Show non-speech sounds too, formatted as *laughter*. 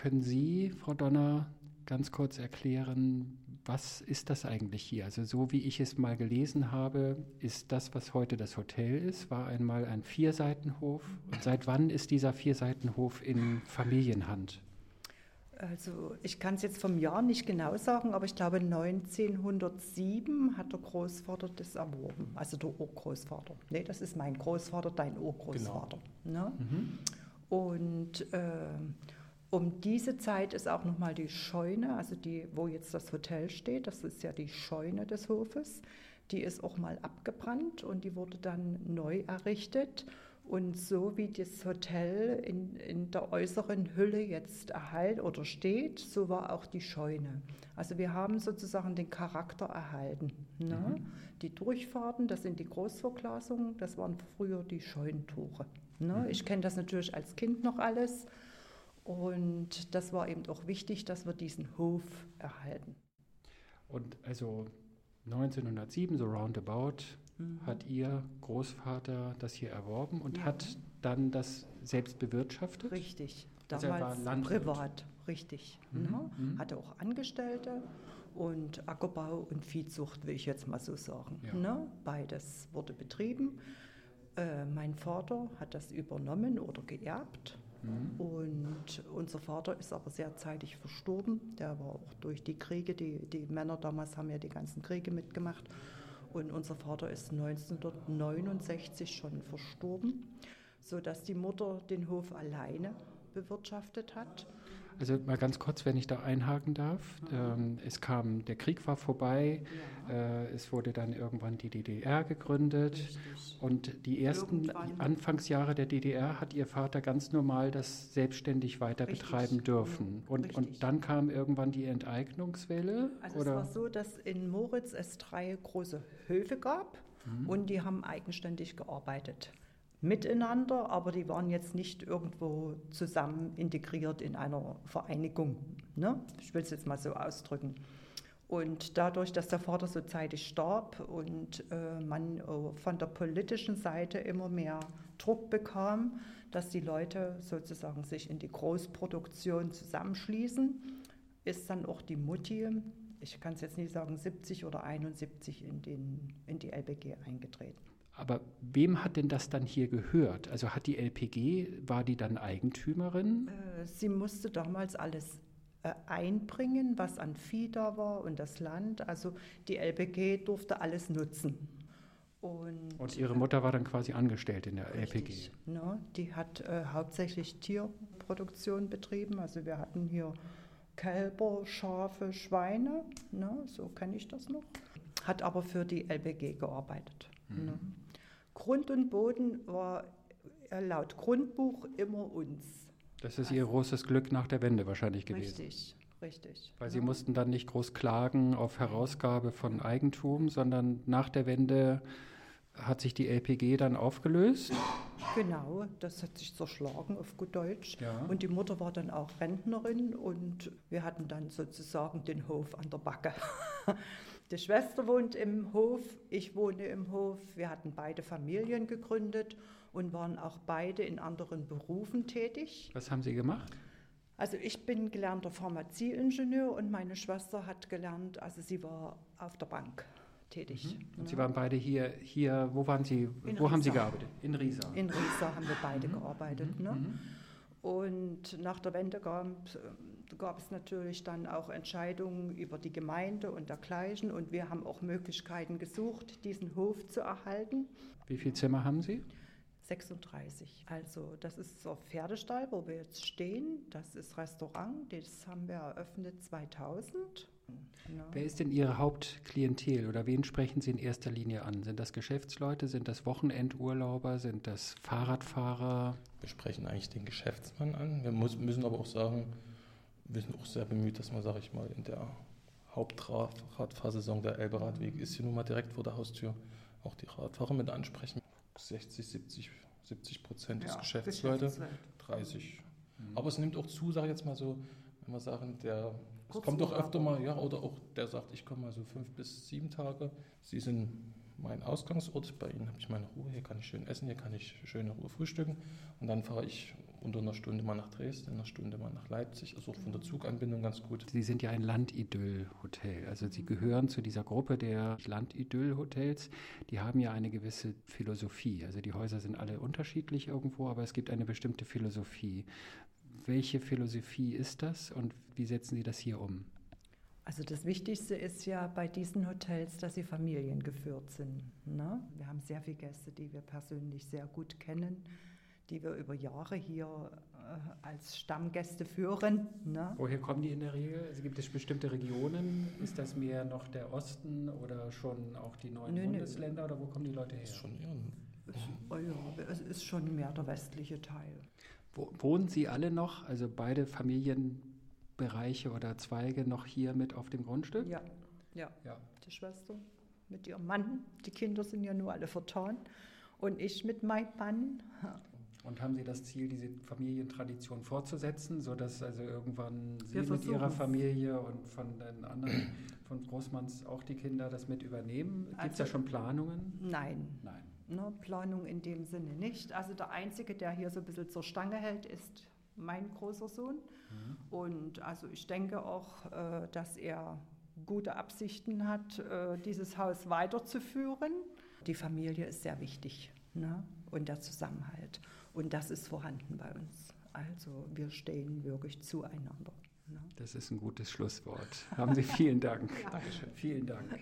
können Sie, Frau Donner, ganz kurz erklären, was ist das eigentlich hier? Also so wie ich es mal gelesen habe, ist das, was heute das Hotel ist, war einmal ein Vierseitenhof. Und seit wann ist dieser Vierseitenhof in Familienhand? Also ich kann es jetzt vom Jahr nicht genau sagen, aber ich glaube 1907 hat der Großvater das erworben, also der Urgroßvater. Nee, das ist mein Großvater, dein Urgroßvater. Genau. Ne? Mhm. Und äh, um diese Zeit ist auch nochmal die Scheune, also die, wo jetzt das Hotel steht, das ist ja die Scheune des Hofes, die ist auch mal abgebrannt und die wurde dann neu errichtet. Und so wie das Hotel in, in der äußeren Hülle jetzt erhalten oder steht, so war auch die Scheune. Also wir haben sozusagen den Charakter erhalten. Ne? Mhm. Die Durchfahrten, das sind die Großverglasungen, das waren früher die Scheunentore. Ne? Mhm. Ich kenne das natürlich als Kind noch alles. Und das war eben auch wichtig, dass wir diesen Hof erhalten. Und also 1907, so roundabout, mhm. hat Ihr Großvater das hier erworben und ja. hat dann das selbst bewirtschaftet? Richtig, also damals also privat, richtig. Mhm. Ne? Mhm. Hatte auch Angestellte und Ackerbau und Viehzucht, will ich jetzt mal so sagen. Ja. Ne? Beides wurde betrieben. Äh, mein Vater hat das übernommen oder geerbt. Mhm. Und unser Vater ist aber sehr zeitig verstorben. Der war auch durch die Kriege, die, die Männer damals haben ja die ganzen Kriege mitgemacht. Und unser Vater ist 1969 schon verstorben, sodass die Mutter den Hof alleine bewirtschaftet hat. Also mal ganz kurz, wenn ich da einhaken darf. Ähm, es kam, der Krieg war vorbei, ja. äh, es wurde dann irgendwann die DDR gegründet Richtig. und die ersten irgendwann. Anfangsjahre der DDR hat Ihr Vater ganz normal das selbstständig weiter Richtig. betreiben dürfen. Und, und dann kam irgendwann die Enteignungswelle? Also oder? es war so, dass in Moritz es drei große Höfe gab mhm. und die haben eigenständig gearbeitet miteinander, aber die waren jetzt nicht irgendwo zusammen integriert in einer Vereinigung. Ne? Ich will es jetzt mal so ausdrücken. Und dadurch, dass der Vater so zeitig starb und äh, man äh, von der politischen Seite immer mehr Druck bekam, dass die Leute sozusagen sich in die Großproduktion zusammenschließen, ist dann auch die Mutti, ich kann es jetzt nicht sagen, 70 oder 71 in, den, in die LBG eingetreten. Aber wem hat denn das dann hier gehört? Also hat die LPG, war die dann Eigentümerin? Äh, sie musste damals alles äh, einbringen, was an Vieh da war und das Land. Also die LPG durfte alles nutzen. Und, und ihre Mutter war dann quasi angestellt in der richtig, LPG? Ne, die hat äh, hauptsächlich Tierproduktion betrieben. Also wir hatten hier Kälber, Schafe, Schweine, ne, so kenne ich das noch. Hat aber für die LPG gearbeitet. Mhm. Ne. Grund und Boden war laut Grundbuch immer uns. Das ist Ihr großes Glück nach der Wende wahrscheinlich gewesen. Richtig, richtig. Weil Sie mussten dann nicht groß klagen auf Herausgabe von Eigentum, sondern nach der Wende hat sich die LPG dann aufgelöst? Genau, das hat sich zerschlagen auf gut Deutsch. Ja. Und die Mutter war dann auch Rentnerin und wir hatten dann sozusagen den Hof an der Backe. *laughs* Die Schwester wohnt im Hof, ich wohne im Hof. Wir hatten beide Familien gegründet und waren auch beide in anderen Berufen tätig. Was haben Sie gemacht? Also ich bin gelernter Pharmazieingenieur und meine Schwester hat gelernt, also sie war auf der Bank tätig. Mhm. Und ja. Sie waren beide hier, hier, wo waren Sie, in wo Riesa. haben Sie gearbeitet? In Riesa. In Riesa haben wir beide mhm. gearbeitet. Mhm. Ne? Und nach der Wende gab, gab, es natürlich dann auch Entscheidungen über die Gemeinde und dergleichen. Und wir haben auch Möglichkeiten gesucht, diesen Hof zu erhalten. Wie viele Zimmer haben Sie? 36. Also das ist so Pferdestall, wo wir jetzt stehen. Das ist Restaurant, das haben wir eröffnet 2000. Ja. Wer ist denn Ihre Hauptklientel oder wen sprechen Sie in erster Linie an? Sind das Geschäftsleute, sind das Wochenendurlauber, sind das Fahrradfahrer? Wir sprechen eigentlich den Geschäftsmann an. Wir muss, müssen aber auch sagen, wir sind auch sehr bemüht, dass man, sage ich mal, in der Hauptradfahrsaison der Elberadweg ist hier nun mal direkt vor der Haustür auch die Radfahrer mit ansprechen. 60, 70, 70 Prozent ja, ist Geschäftsleute, 30. Mhm. Aber es nimmt auch zu, sage ich jetzt mal so, wir sagen, der es kommt doch öfter mal, ja, oder auch der sagt, ich komme mal so fünf bis sieben Tage. Sie sind mein Ausgangsort, bei Ihnen habe ich meine Ruhe, hier kann ich schön essen, hier kann ich schöne Ruhe frühstücken und dann fahre ich unter einer Stunde mal nach Dresden, einer Stunde mal nach Leipzig, also auch von der Zuganbindung ganz gut. Sie sind ja ein Landidyll-Hotel, also Sie gehören zu dieser Gruppe der Landidyll-Hotels. Die haben ja eine gewisse Philosophie. Also die Häuser sind alle unterschiedlich irgendwo, aber es gibt eine bestimmte Philosophie. Welche Philosophie ist das und wie setzen Sie das hier um? Also das Wichtigste ist ja bei diesen Hotels, dass sie familiengeführt sind. Ne? Wir haben sehr viele Gäste, die wir persönlich sehr gut kennen die wir über Jahre hier äh, als Stammgäste führen. Ne? Woher kommen die in der Regel? Also gibt es bestimmte Regionen? Ist das mehr noch der Osten oder schon auch die neuen nö, Bundesländer nö. oder wo kommen die Leute her? Ist schon eher oh ja, es ist schon mehr der westliche Teil. Wo, wohnen Sie alle noch, also beide Familienbereiche oder Zweige noch hier mit auf dem Grundstück? Ja, ja. ja. Die Schwester mit ihrem Mann, die Kinder sind ja nur alle vertan und ich mit meinem Mann. Und haben Sie das Ziel, diese Familientradition fortzusetzen, sodass also irgendwann Sie mit Ihrer Familie und von den anderen, von Großmanns auch die Kinder das mit übernehmen? Gibt es also, da schon Planungen? Nein. Nein. Ne, Planung in dem Sinne nicht. Also der Einzige, der hier so ein bisschen zur Stange hält, ist mein großer Sohn. Mhm. Und also ich denke auch, äh, dass er gute Absichten hat, äh, dieses Haus weiterzuführen. Die Familie ist sehr wichtig ne? und der Zusammenhalt. Und das ist vorhanden bei uns. Also wir stehen wirklich zueinander. Ne? Das ist ein gutes Schlusswort. Haben Sie vielen Dank. ja. Dankeschön. Vielen Dank.